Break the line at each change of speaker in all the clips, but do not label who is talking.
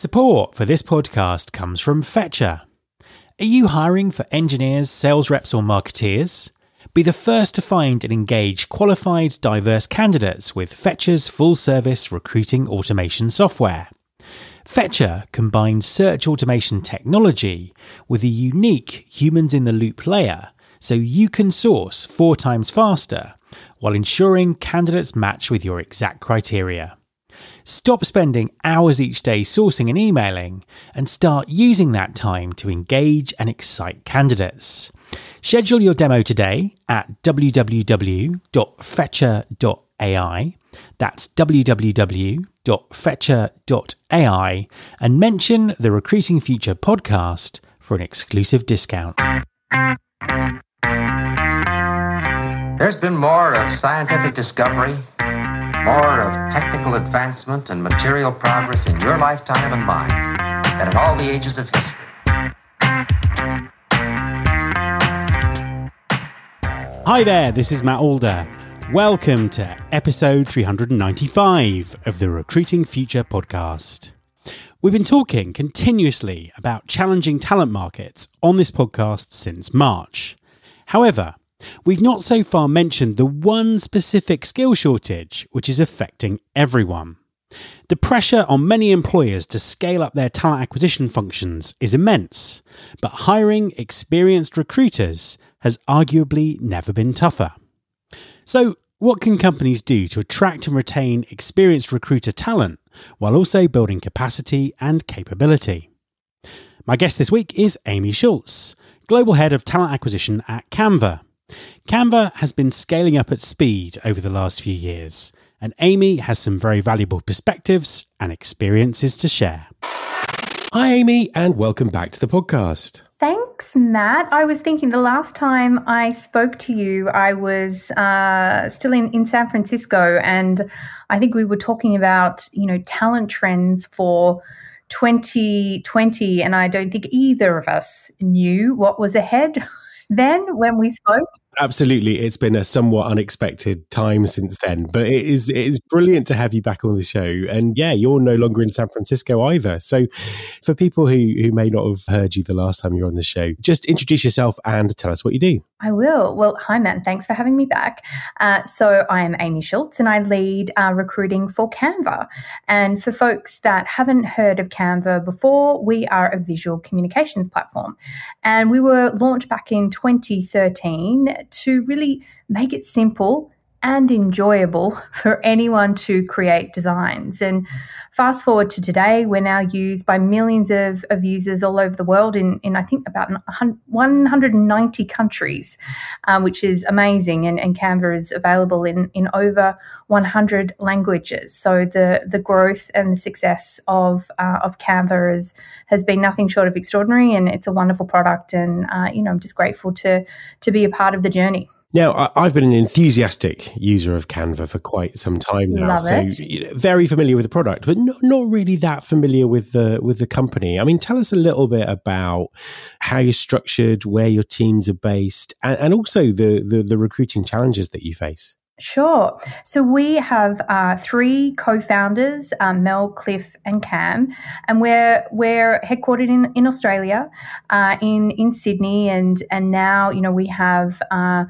Support for this podcast comes from Fetcher. Are you hiring for engineers, sales reps, or marketeers? Be the first to find and engage qualified, diverse candidates with Fetcher's full service recruiting automation software. Fetcher combines search automation technology with a unique humans in the loop layer so you can source four times faster while ensuring candidates match with your exact criteria. Stop spending hours each day sourcing and emailing and start using that time to engage and excite candidates. Schedule your demo today at www.fetcher.ai. That's www.fetcher.ai and mention the Recruiting Future podcast for an exclusive discount.
There's been more of scientific discovery more of technical advancement and material progress in your lifetime and mine than in all the ages of history.
Hi there, this is Matt Alder. Welcome to episode 395 of the Recruiting Future podcast. We've been talking continuously about challenging talent markets on this podcast since March. However, We've not so far mentioned the one specific skill shortage which is affecting everyone. The pressure on many employers to scale up their talent acquisition functions is immense, but hiring experienced recruiters has arguably never been tougher. So, what can companies do to attract and retain experienced recruiter talent while also building capacity and capability? My guest this week is Amy Schultz, Global Head of Talent Acquisition at Canva. Canva has been scaling up at speed over the last few years, and Amy has some very valuable perspectives and experiences to share.
Hi, Amy, and welcome back to the podcast.
Thanks, Matt. I was thinking the last time I spoke to you, I was uh, still in, in San Francisco, and I think we were talking about you know talent trends for 2020, and I don't think either of us knew what was ahead then when we spoke.
Absolutely, it's been a somewhat unexpected time since then, but it is it is brilliant to have you back on the show. And yeah, you're no longer in San Francisco either. So, for people who who may not have heard you the last time you were on the show, just introduce yourself and tell us what you do.
I will. Well, hi, Matt. Thanks for having me back. Uh, so, I am Amy Schultz and I lead uh, recruiting for Canva. And for folks that haven't heard of Canva before, we are a visual communications platform. And we were launched back in 2013 to really make it simple and enjoyable for anyone to create designs. And fast forward to today, we're now used by millions of, of users all over the world in, in I think, about 190 countries, um, which is amazing. And, and Canva is available in, in over 100 languages. So the, the growth and the success of, uh, of Canva is, has been nothing short of extraordinary. And it's a wonderful product. And, uh, you know, I'm just grateful to, to be a part of the journey.
Now, I've been an enthusiastic user of Canva for quite some time now,
Love
so know, very familiar with the product, but not, not really that familiar with the with the company. I mean, tell us a little bit about how you're structured, where your teams are based, and, and also the, the the recruiting challenges that you face.
Sure. So we have uh, three co-founders, um, Mel, Cliff, and Cam, and we're we're headquartered in in Australia, uh, in in Sydney, and and now you know we have. Uh,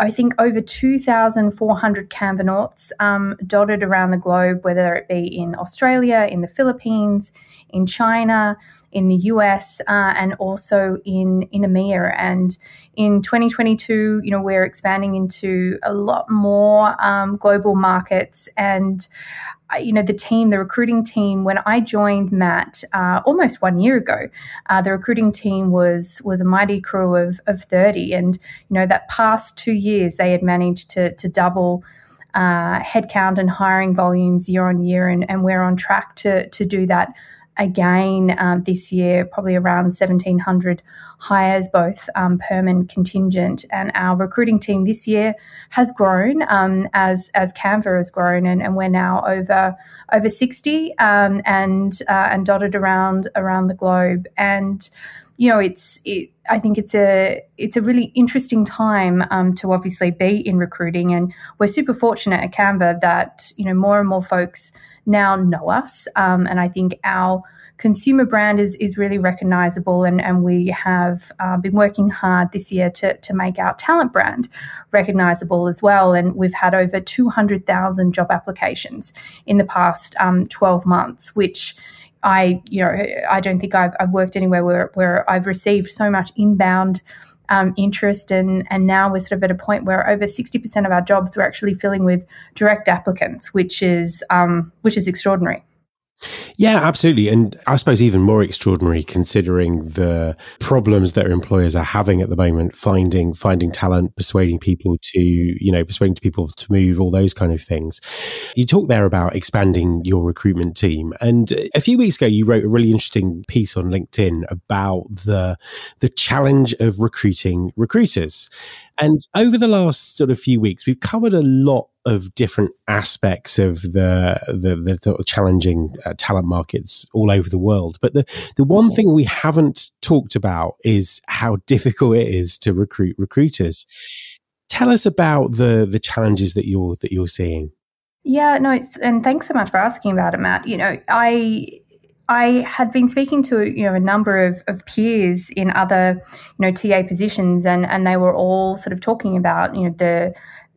I think over 2,400 Canvanauts um, dotted around the globe, whether it be in Australia, in the Philippines, in China, in the US, uh, and also in, in EMEA. And in 2022, you know, we're expanding into a lot more um, global markets. And you know the team the recruiting team when i joined matt uh, almost one year ago uh, the recruiting team was was a mighty crew of, of 30 and you know that past two years they had managed to, to double uh, headcount and hiring volumes year on year and, and we're on track to, to do that again um, this year probably around 1700 hires, both um, perm and contingent. And our recruiting team this year has grown um, as as Canva has grown, and, and we're now over over sixty um, and uh, and dotted around around the globe. And you know, it's it, I think it's a it's a really interesting time um, to obviously be in recruiting, and we're super fortunate at Canva that you know more and more folks now know us, um, and I think our consumer brand is, is really recognizable, and, and we have uh, been working hard this year to, to make our talent brand recognizable as well. And we've had over 200,000 job applications in the past um, 12 months, which I, you know, I don't think I've, I've worked anywhere where, where I've received so much inbound um, interest and and now we're sort of at a point where over 60% of our jobs we're actually filling with direct applicants which is um, which is extraordinary
yeah, absolutely. And I suppose even more extraordinary considering the problems that employers are having at the moment, finding finding talent, persuading people to, you know, persuading people to move, all those kind of things. You talked there about expanding your recruitment team. And a few weeks ago you wrote a really interesting piece on LinkedIn about the the challenge of recruiting recruiters. And over the last sort of few weeks, we've covered a lot of different aspects of the the, the sort of challenging uh, talent markets all over the world. But the the one thing we haven't talked about is how difficult it is to recruit recruiters. Tell us about the the challenges that you're that you're seeing.
Yeah, no, and thanks so much for asking about it, Matt. You know, I I had been speaking to you know a number of, of peers in other you know TA positions, and and they were all sort of talking about you know the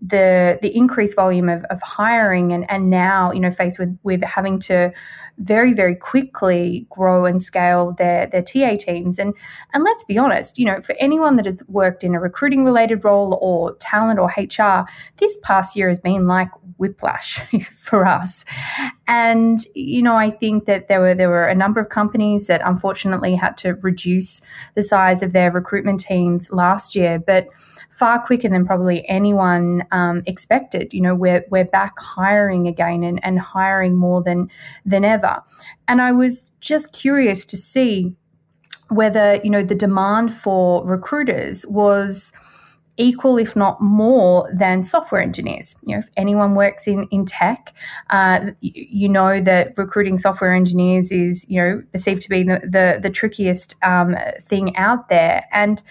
the the increased volume of, of hiring and and now you know faced with with having to very very quickly grow and scale their their TA teams. And and let's be honest you know for anyone that has worked in a recruiting related role or talent or HR this past year has been like whiplash for us. And you know I think that there were there were a number of companies that unfortunately had to reduce the size of their recruitment teams last year. But far quicker than probably anyone um, expected. You know, we're we're back hiring again and, and hiring more than than ever. And I was just curious to see whether you know the demand for recruiters was equal, if not more, than software engineers. You know, if anyone works in in tech, uh, you, know that recruiting software engineers is you know perceived to be the the, the trickiest um, thing out there, and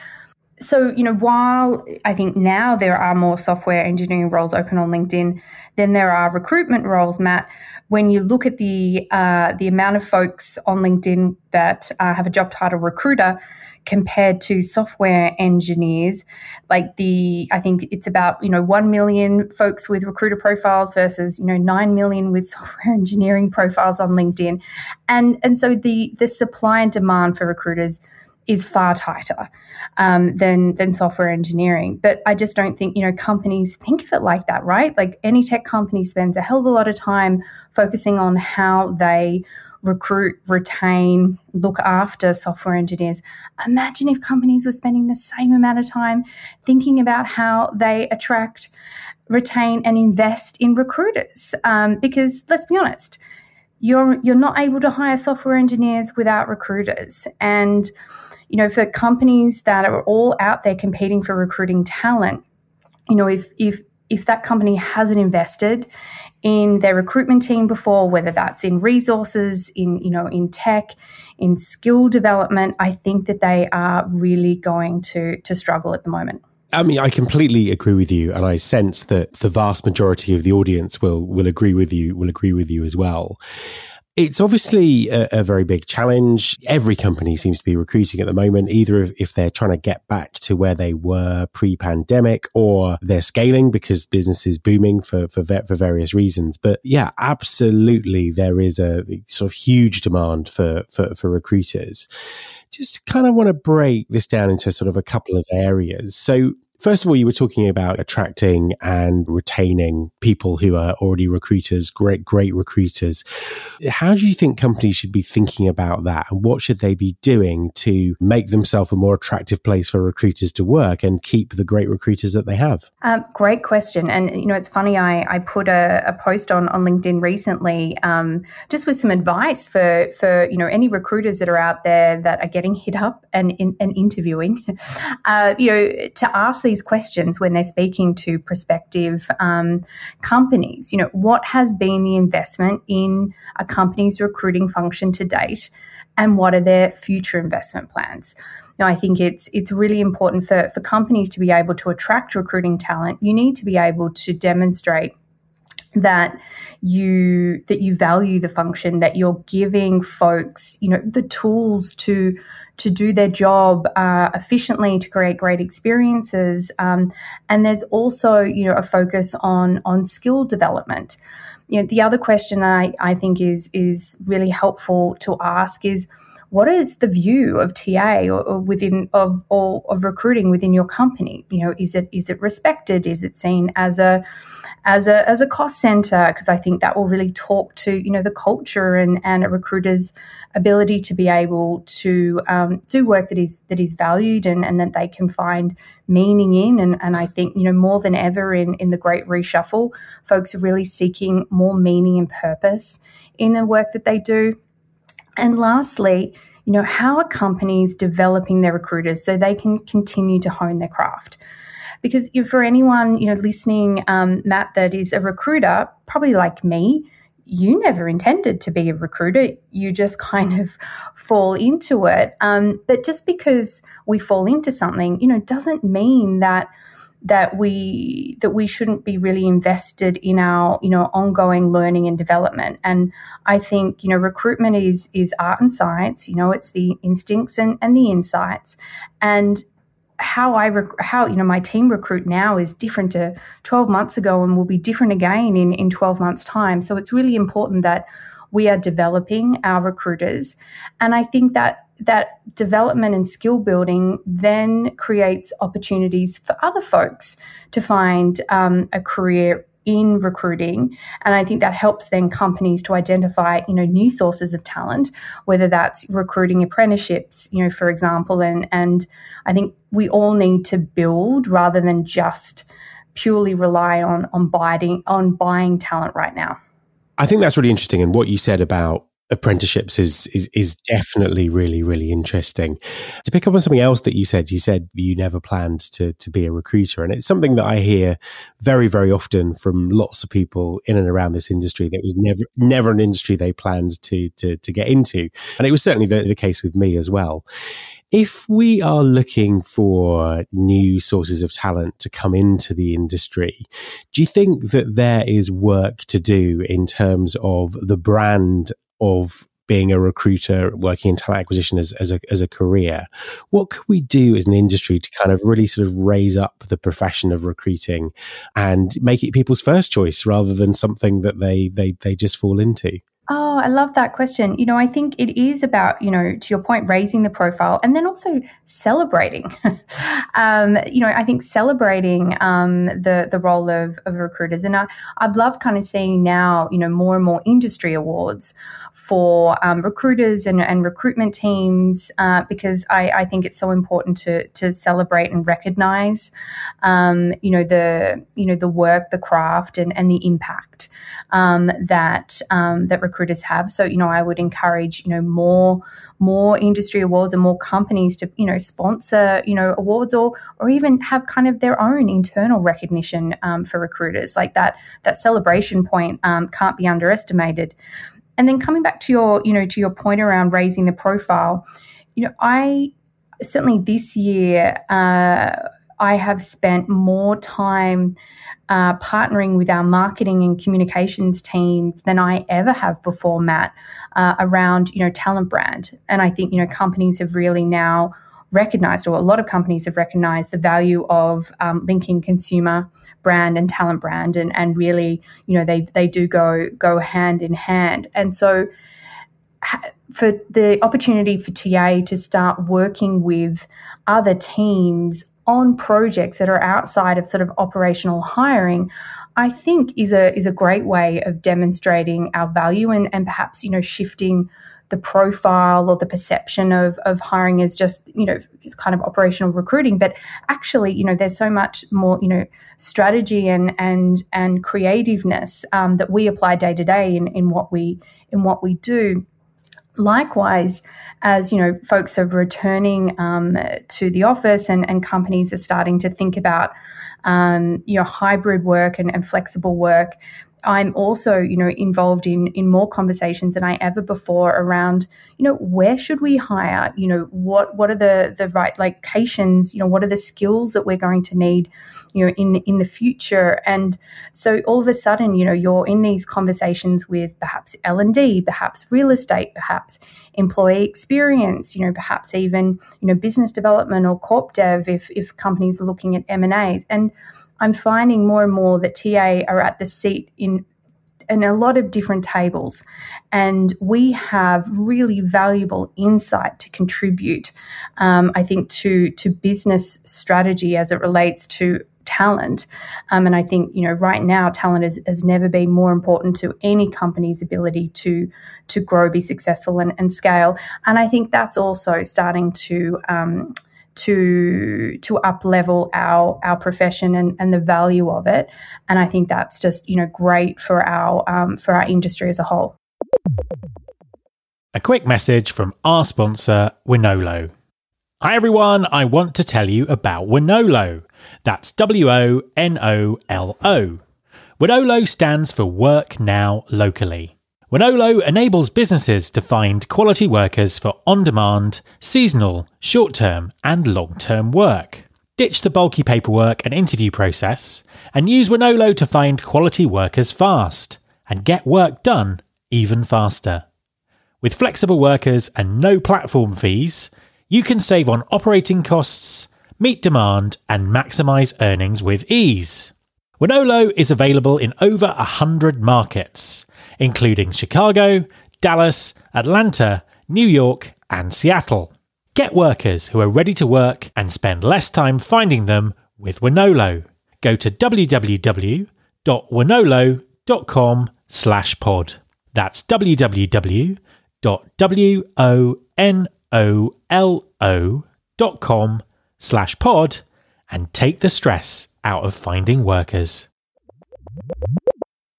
so, you know, while I think now there are more software engineering roles open on LinkedIn than there are recruitment roles, Matt, when you look at the uh, the amount of folks on LinkedIn that uh, have a job title recruiter compared to software engineers, like the I think it's about you know one million folks with recruiter profiles versus you know nine million with software engineering profiles on LinkedIn, and and so the the supply and demand for recruiters is far tighter um, than than software engineering. But I just don't think you know companies think of it like that, right? Like any tech company spends a hell of a lot of time focusing on how they recruit, retain, look after software engineers. Imagine if companies were spending the same amount of time thinking about how they attract, retain, and invest in recruiters. Um, because let's be honest, you're you're not able to hire software engineers without recruiters, and you know, for companies that are all out there competing for recruiting talent, you know, if if if that company hasn't invested in their recruitment team before, whether that's in resources, in you know, in tech, in skill development, I think that they are really going to to struggle at the moment.
I mean, I completely agree with you, and I sense that the vast majority of the audience will will agree with you. Will agree with you as well. It's obviously a, a, very big challenge. Every company seems to be recruiting at the moment, either if, they're trying to get back to where they were pre pandemic or they're scaling because business is booming for, for, for various reasons. But yeah, absolutely, there is a sort of huge demand for, for, for recruiters. Just kind of want to break this down into sort of a couple of areas. So, First of all, you were talking about attracting and retaining people who are already recruiters, great, great recruiters. How do you think companies should be thinking about that? And what should they be doing to make themselves a more attractive place for recruiters to work and keep the great recruiters that they have?
Um, great question. And, you know, it's funny, I, I put a, a post on, on LinkedIn recently um, just with some advice for, for, you know, any recruiters that are out there that are getting hit up and, in, and interviewing, uh, you know, to ask these questions when they're speaking to prospective um, companies. You know, what has been the investment in a company's recruiting function to date, and what are their future investment plans? Know, I think it's it's really important for, for companies to be able to attract recruiting talent. You need to be able to demonstrate that you that you value the function that you're giving folks you know the tools to to do their job uh, efficiently to create great experiences um, and there's also you know a focus on on skill development you know the other question I, I think is is really helpful to ask is what is the view of TA or, or within of or of recruiting within your company? You know, is it is it respected? Is it seen as a as a as a cost center? Because I think that will really talk to you know the culture and and a recruiter's ability to be able to um, do work that is that is valued and, and that they can find meaning in. And, and I think you know more than ever in in the great reshuffle, folks are really seeking more meaning and purpose in the work that they do. And lastly, you know, how are companies developing their recruiters so they can continue to hone their craft? Because for anyone, you know, listening, um, Matt, that is a recruiter, probably like me, you never intended to be a recruiter. You just kind of fall into it. Um, but just because we fall into something, you know, doesn't mean that that we that we shouldn't be really invested in our you know ongoing learning and development and i think you know recruitment is is art and science you know it's the instincts and, and the insights and how i rec- how you know my team recruit now is different to 12 months ago and will be different again in in 12 months time. So it's really important that we are developing our recruiters. And i think that that development and skill building then creates opportunities for other folks to find um, a career in recruiting. And i think that helps then companies to identify you know new sources of talent whether that's recruiting apprenticeships you know for example. And and i think we all need to build rather than just purely rely on on buying on buying talent right now.
I think that's really interesting and what you said about apprenticeships is, is is mm. definitely really really interesting. To pick up on something else that you said, you said you never planned to to be a recruiter, and it's something that I hear very very often from lots of people in and around this industry. That was never never an industry they planned to to to get into, and it was certainly the, the case with me as well. If we are looking for new sources of talent to come into the industry, do you think that there is work to do in terms of the brand of being a recruiter working in talent acquisition as, as, a, as a career. What could we do as an industry to kind of really sort of raise up the profession of recruiting and make it people's first choice rather than something that they, they, they just fall into?
Oh, I love that question. You know, I think it is about, you know, to your point, raising the profile and then also celebrating. um, you know, I think celebrating um, the the role of, of recruiters. And I, I've loved kind of seeing now, you know, more and more industry awards for um, recruiters and, and recruitment teams uh, because I, I think it's so important to to celebrate and recognize, um, you know, the you know the work, the craft, and and the impact um, that um, that recruiters have. So you know, I would encourage you know more more industry awards and more companies to you know sponsor you know awards or or even have kind of their own internal recognition um, for recruiters. Like that that celebration point um, can't be underestimated. And then coming back to your you know to your point around raising the profile, you know, I certainly this year uh, I have spent more time uh, partnering with our marketing and communications teams than I ever have before, Matt, uh, around you know talent brand. And I think you know companies have really now recognized, or a lot of companies have recognized, the value of um, linking consumer brand and talent brand, and and really you know they they do go go hand in hand. And so for the opportunity for TA to start working with other teams on projects that are outside of sort of operational hiring, I think is a is a great way of demonstrating our value and, and perhaps, you know, shifting the profile or the perception of, of hiring as just, you know, it's kind of operational recruiting. But actually, you know, there's so much more, you know, strategy and and and creativeness um, that we apply day to day in, in what we in what we do. Likewise, as you know, folks are returning um, to the office and, and companies are starting to think about um, you know hybrid work and, and flexible work. I'm also, you know, involved in in more conversations than I ever before around, you know, where should we hire? You know, what what are the the right locations? You know, what are the skills that we're going to need, you know, in in the future? And so all of a sudden, you know, you're in these conversations with perhaps L and D, perhaps real estate, perhaps employee experience, you know, perhaps even you know business development or corp dev if if companies are looking at M and and I'm finding more and more that TA are at the seat in in a lot of different tables and we have really valuable insight to contribute um, i think to to business strategy as it relates to talent. Um, and i think you know right now talent has, has never been more important to any company's ability to to grow be successful and, and scale. And i think that's also starting to um, to to up level our our profession and, and the value of it. And i think that's just you know great for our um, for our industry as a whole.
A quick message from our sponsor Wonolo hi everyone i want to tell you about Wonolo. that's w-o-n-o-l-o Wonolo stands for work now locally Wonolo enables businesses to find quality workers for on demand, seasonal, short term, and long term work. Ditch the bulky paperwork and interview process and use Wonolo to find quality workers fast and get work done even faster. With flexible workers and no platform fees, you can save on operating costs, meet demand, and maximize earnings with ease. Wonolo is available in over 100 markets including Chicago, Dallas, Atlanta, New York, and Seattle. Get workers who are ready to work and spend less time finding them with Wonolo. Go to www.wonolo.com slash pod. That's www.wonolo.com slash pod and take the stress out of finding workers.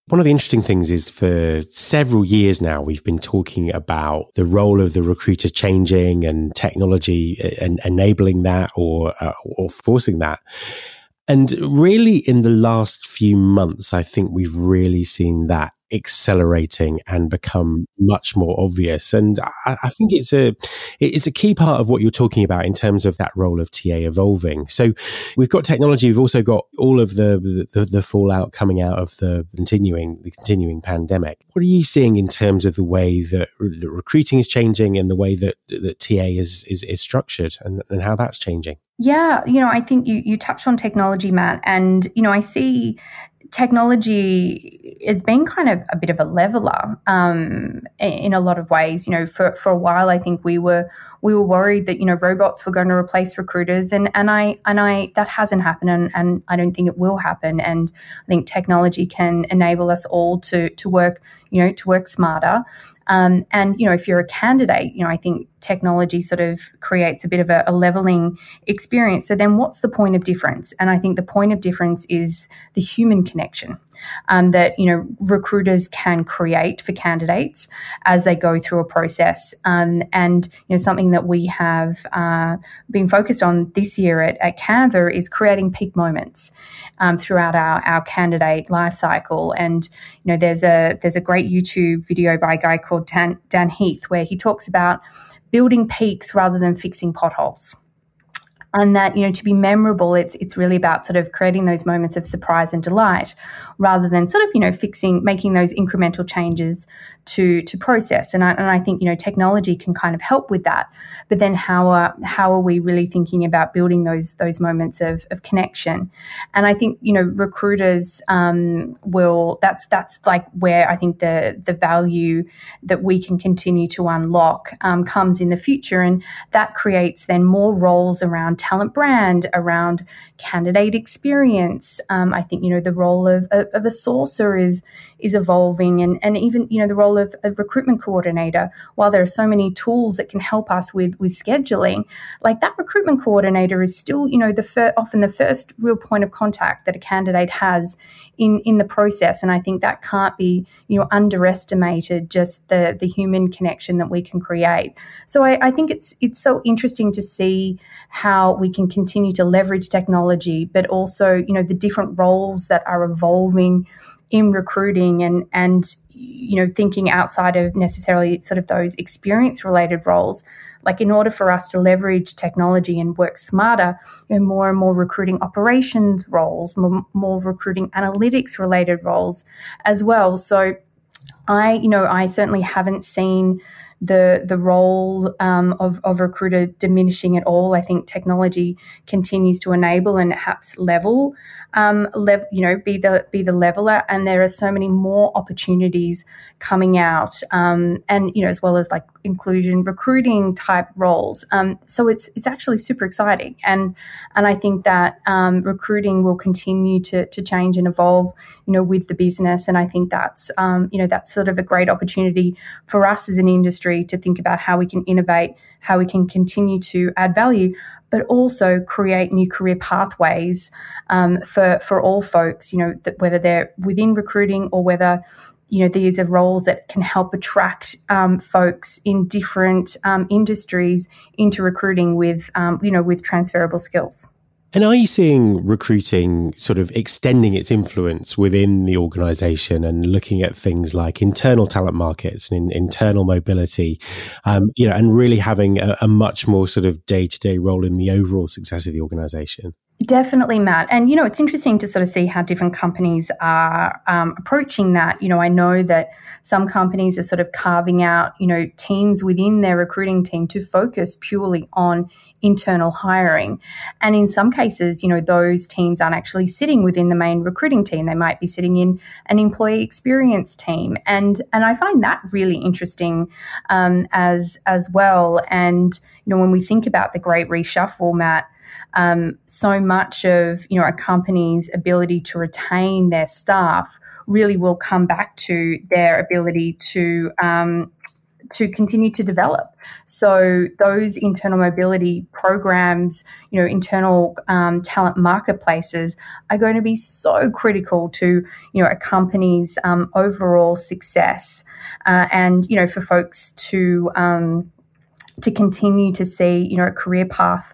One of the interesting things is for several years now, we've been talking about the role of the recruiter changing and technology and enabling that or, uh, or forcing that. And really, in the last few months, I think we've really seen that accelerating and become much more obvious. And I, I, think it's a it's a key part of what you're talking about in terms of that role of TA evolving. So we've got technology. We've also got all of the the, the fallout coming out of the continuing the continuing pandemic. What are you seeing in terms of the way that recruiting is changing and the way that that TA is is, is structured and, and how that's changing?
Yeah, you know, I think you you touched on technology, Matt, and you know, I see technology has been kind of a bit of a leveler um, in a lot of ways. You know, for, for a while, I think we were we were worried that you know robots were going to replace recruiters, and and I and I that hasn't happened, and, and I don't think it will happen. And I think technology can enable us all to to work you know to work smarter. Um, and you know, if you're a candidate, you know, I think technology sort of creates a bit of a, a, leveling experience. So then, what's the point of difference? And I think the point of difference is the human connection um, that you know recruiters can create for candidates as they go through a process. Um, and you know, something that we have uh, been focused on this year at, at Canva is creating peak moments um, throughout our, our candidate life cycle. And you know, there's a there's a great YouTube video by a guy called Dan, Dan Heath where he talks about building peaks rather than fixing potholes and that you know to be memorable it's it's really about sort of creating those moments of surprise and delight rather than sort of you know fixing making those incremental changes to to process. And I, and I think you know technology can kind of help with that. But then how are how are we really thinking about building those those moments of, of connection? And I think you know recruiters um, will that's that's like where I think the the value that we can continue to unlock um, comes in the future. And that creates then more roles around talent brand around candidate experience. Um, I think you know the role of, of, of a sourcer is is evolving and, and even you know the role of a recruitment coordinator. While there are so many tools that can help us with with scheduling like that recruitment coordinator is still you know the fir- often the first real point of contact that a candidate has in in the process and i think that can't be you know underestimated just the the human connection that we can create. So i, I think it's it's so interesting to see how we can continue to leverage technology but also you know the different roles that are evolving in recruiting and and you know thinking outside of necessarily sort of those experience related roles. Like in order for us to leverage technology and work smarter you know, more and more recruiting operations roles more, more recruiting analytics related roles as well. So i you know i certainly haven't seen the the role um, of, of recruiter diminishing at all. I think technology continues to enable and perhaps level um, lev- you know, be the be the leveler. And there are so many more opportunities coming out, um, and you know, as well as like inclusion recruiting type roles. Um, so it's it's actually super exciting, and and I think that um, recruiting will continue to to change and evolve, you know, with the business. And I think that's um, you know that's sort of a great opportunity for us as an industry to think about how we can innovate, how we can continue to add value but also create new career pathways um, for for all folks. You know, whether they're within recruiting or whether you know these are roles that can help attract um, folks in different um, industries into recruiting with um, you know with transferable skills.
And are you seeing recruiting sort of extending its influence within the organization and looking at things like internal talent markets and in, internal mobility, um, you know, and really having a, a much more sort of day to day role in the overall success of the organization?
Definitely, Matt. And, you know, it's interesting to sort of see how different companies are um, approaching that. You know, I know that some companies are sort of carving out, you know, teams within their recruiting team to focus purely on internal hiring. And in some cases, you know, those teams aren't actually sitting within the main recruiting team. They might be sitting in an employee experience team. And and I find that really interesting um, as as well. And you know, when we think about the great reshuffle, Matt, um, so much of you know a company's ability to retain their staff really will come back to their ability to um, to continue to develop. So those internal mobility programs, you know, internal um, talent marketplaces are going to be so critical to you know a company's um, overall success, uh, and you know for folks to um, to continue to see you know a career path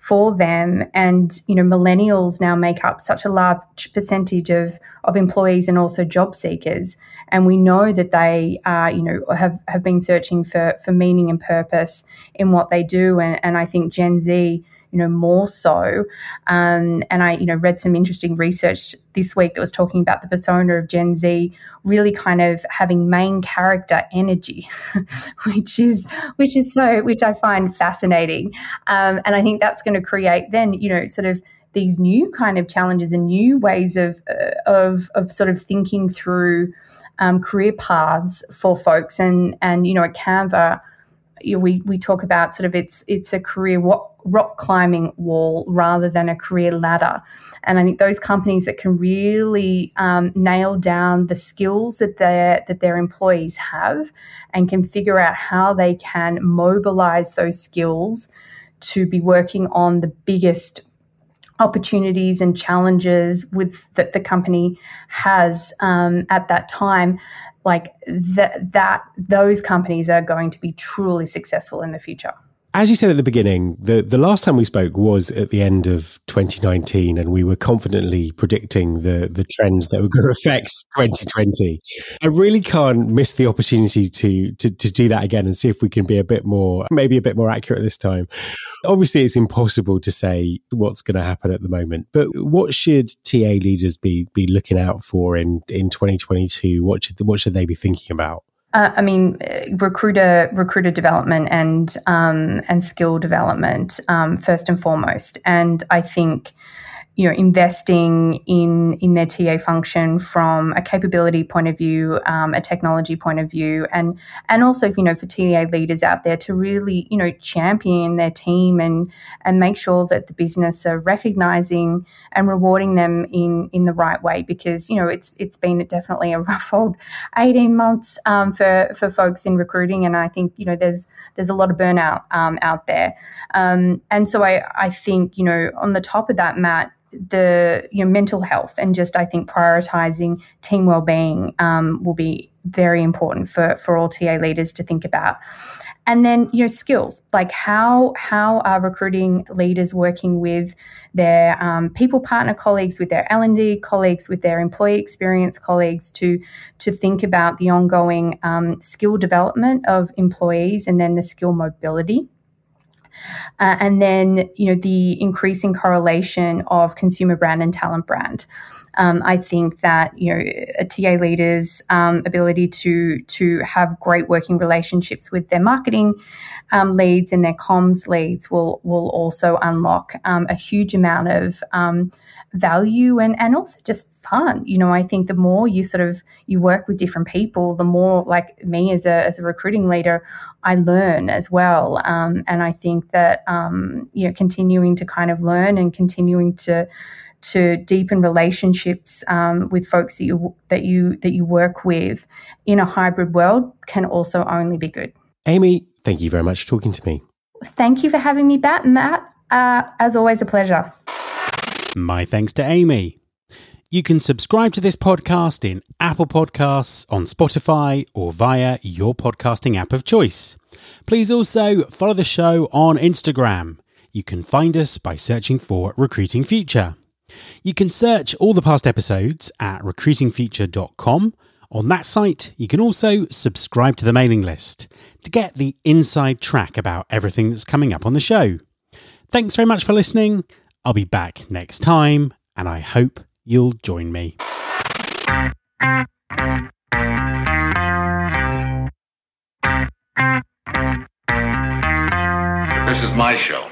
for them. And, you know, millennials now make up such a large percentage of, of employees and also job seekers. And we know that they are, you know, have, have been searching for, for meaning and purpose in what they do. And, and I think Gen Z you know, more so. Um, and I, you know, read some interesting research this week that was talking about the persona of Gen Z really kind of having main character energy, which is which is so which I find fascinating. Um, and I think that's going to create then, you know, sort of these new kind of challenges and new ways of uh, of of sort of thinking through um, career paths for folks. And and you know, at Canva you know, we we talk about sort of it's it's a career rock, rock climbing wall rather than a career ladder, and I think those companies that can really um, nail down the skills that their that their employees have, and can figure out how they can mobilize those skills to be working on the biggest opportunities and challenges with that the company has um, at that time like that that those companies are going to be truly successful in the future
as you said at the beginning, the, the last time we spoke was at the end of 2019, and we were confidently predicting the, the trends that were going to affect 2020. I really can't miss the opportunity to, to, to do that again and see if we can be a bit more, maybe a bit more accurate this time. Obviously, it's impossible to say what's going to happen at the moment, but what should TA leaders be, be looking out for in, in 2022? What should, what should they be thinking about?
Uh, I mean, recruiter recruiter development and um, and skill development um, first and foremost. And I think you know investing in in their TA function from a capability point of view, um, a technology point of view, and and also you know for TA leaders out there to really you know champion their team and and make sure that the business are recognizing and rewarding them in in the right way because you know it's it's been definitely a rough old eighteen months um, for for folks in recruiting, and I think you know there's there's a lot of burnout um, out there, um, and so I I think you know on the top of that, Matt the you know, mental health and just I think prioritizing team well-being um, will be very important for for all TA leaders to think about. and then you know skills like how how are recruiting leaders working with their um, people partner colleagues with their l&d colleagues with their employee experience colleagues to to think about the ongoing um, skill development of employees and then the skill mobility uh, and then you know the increasing correlation of consumer brand and talent brand. Um, I think that you know a TA leader's um, ability to to have great working relationships with their marketing um, leads and their comms leads will will also unlock um, a huge amount of um, value and and also just fun you know i think the more you sort of you work with different people the more like me as a as a recruiting leader i learn as well um, and i think that um, you know continuing to kind of learn and continuing to to deepen relationships um, with folks that you that you that you work with in a hybrid world can also only be good.
Amy, thank you very much for talking to me.
Thank you for having me back, Matt. Uh, as always, a pleasure.
My thanks to Amy. You can subscribe to this podcast in Apple Podcasts, on Spotify, or via your podcasting app of choice. Please also follow the show on Instagram. You can find us by searching for Recruiting Future. You can search all the past episodes at recruitingfuture.com. On that site, you can also subscribe to the mailing list to get the inside track about everything that's coming up on the show. Thanks very much for listening. I'll be back next time, and I hope you'll join me.
This is my show.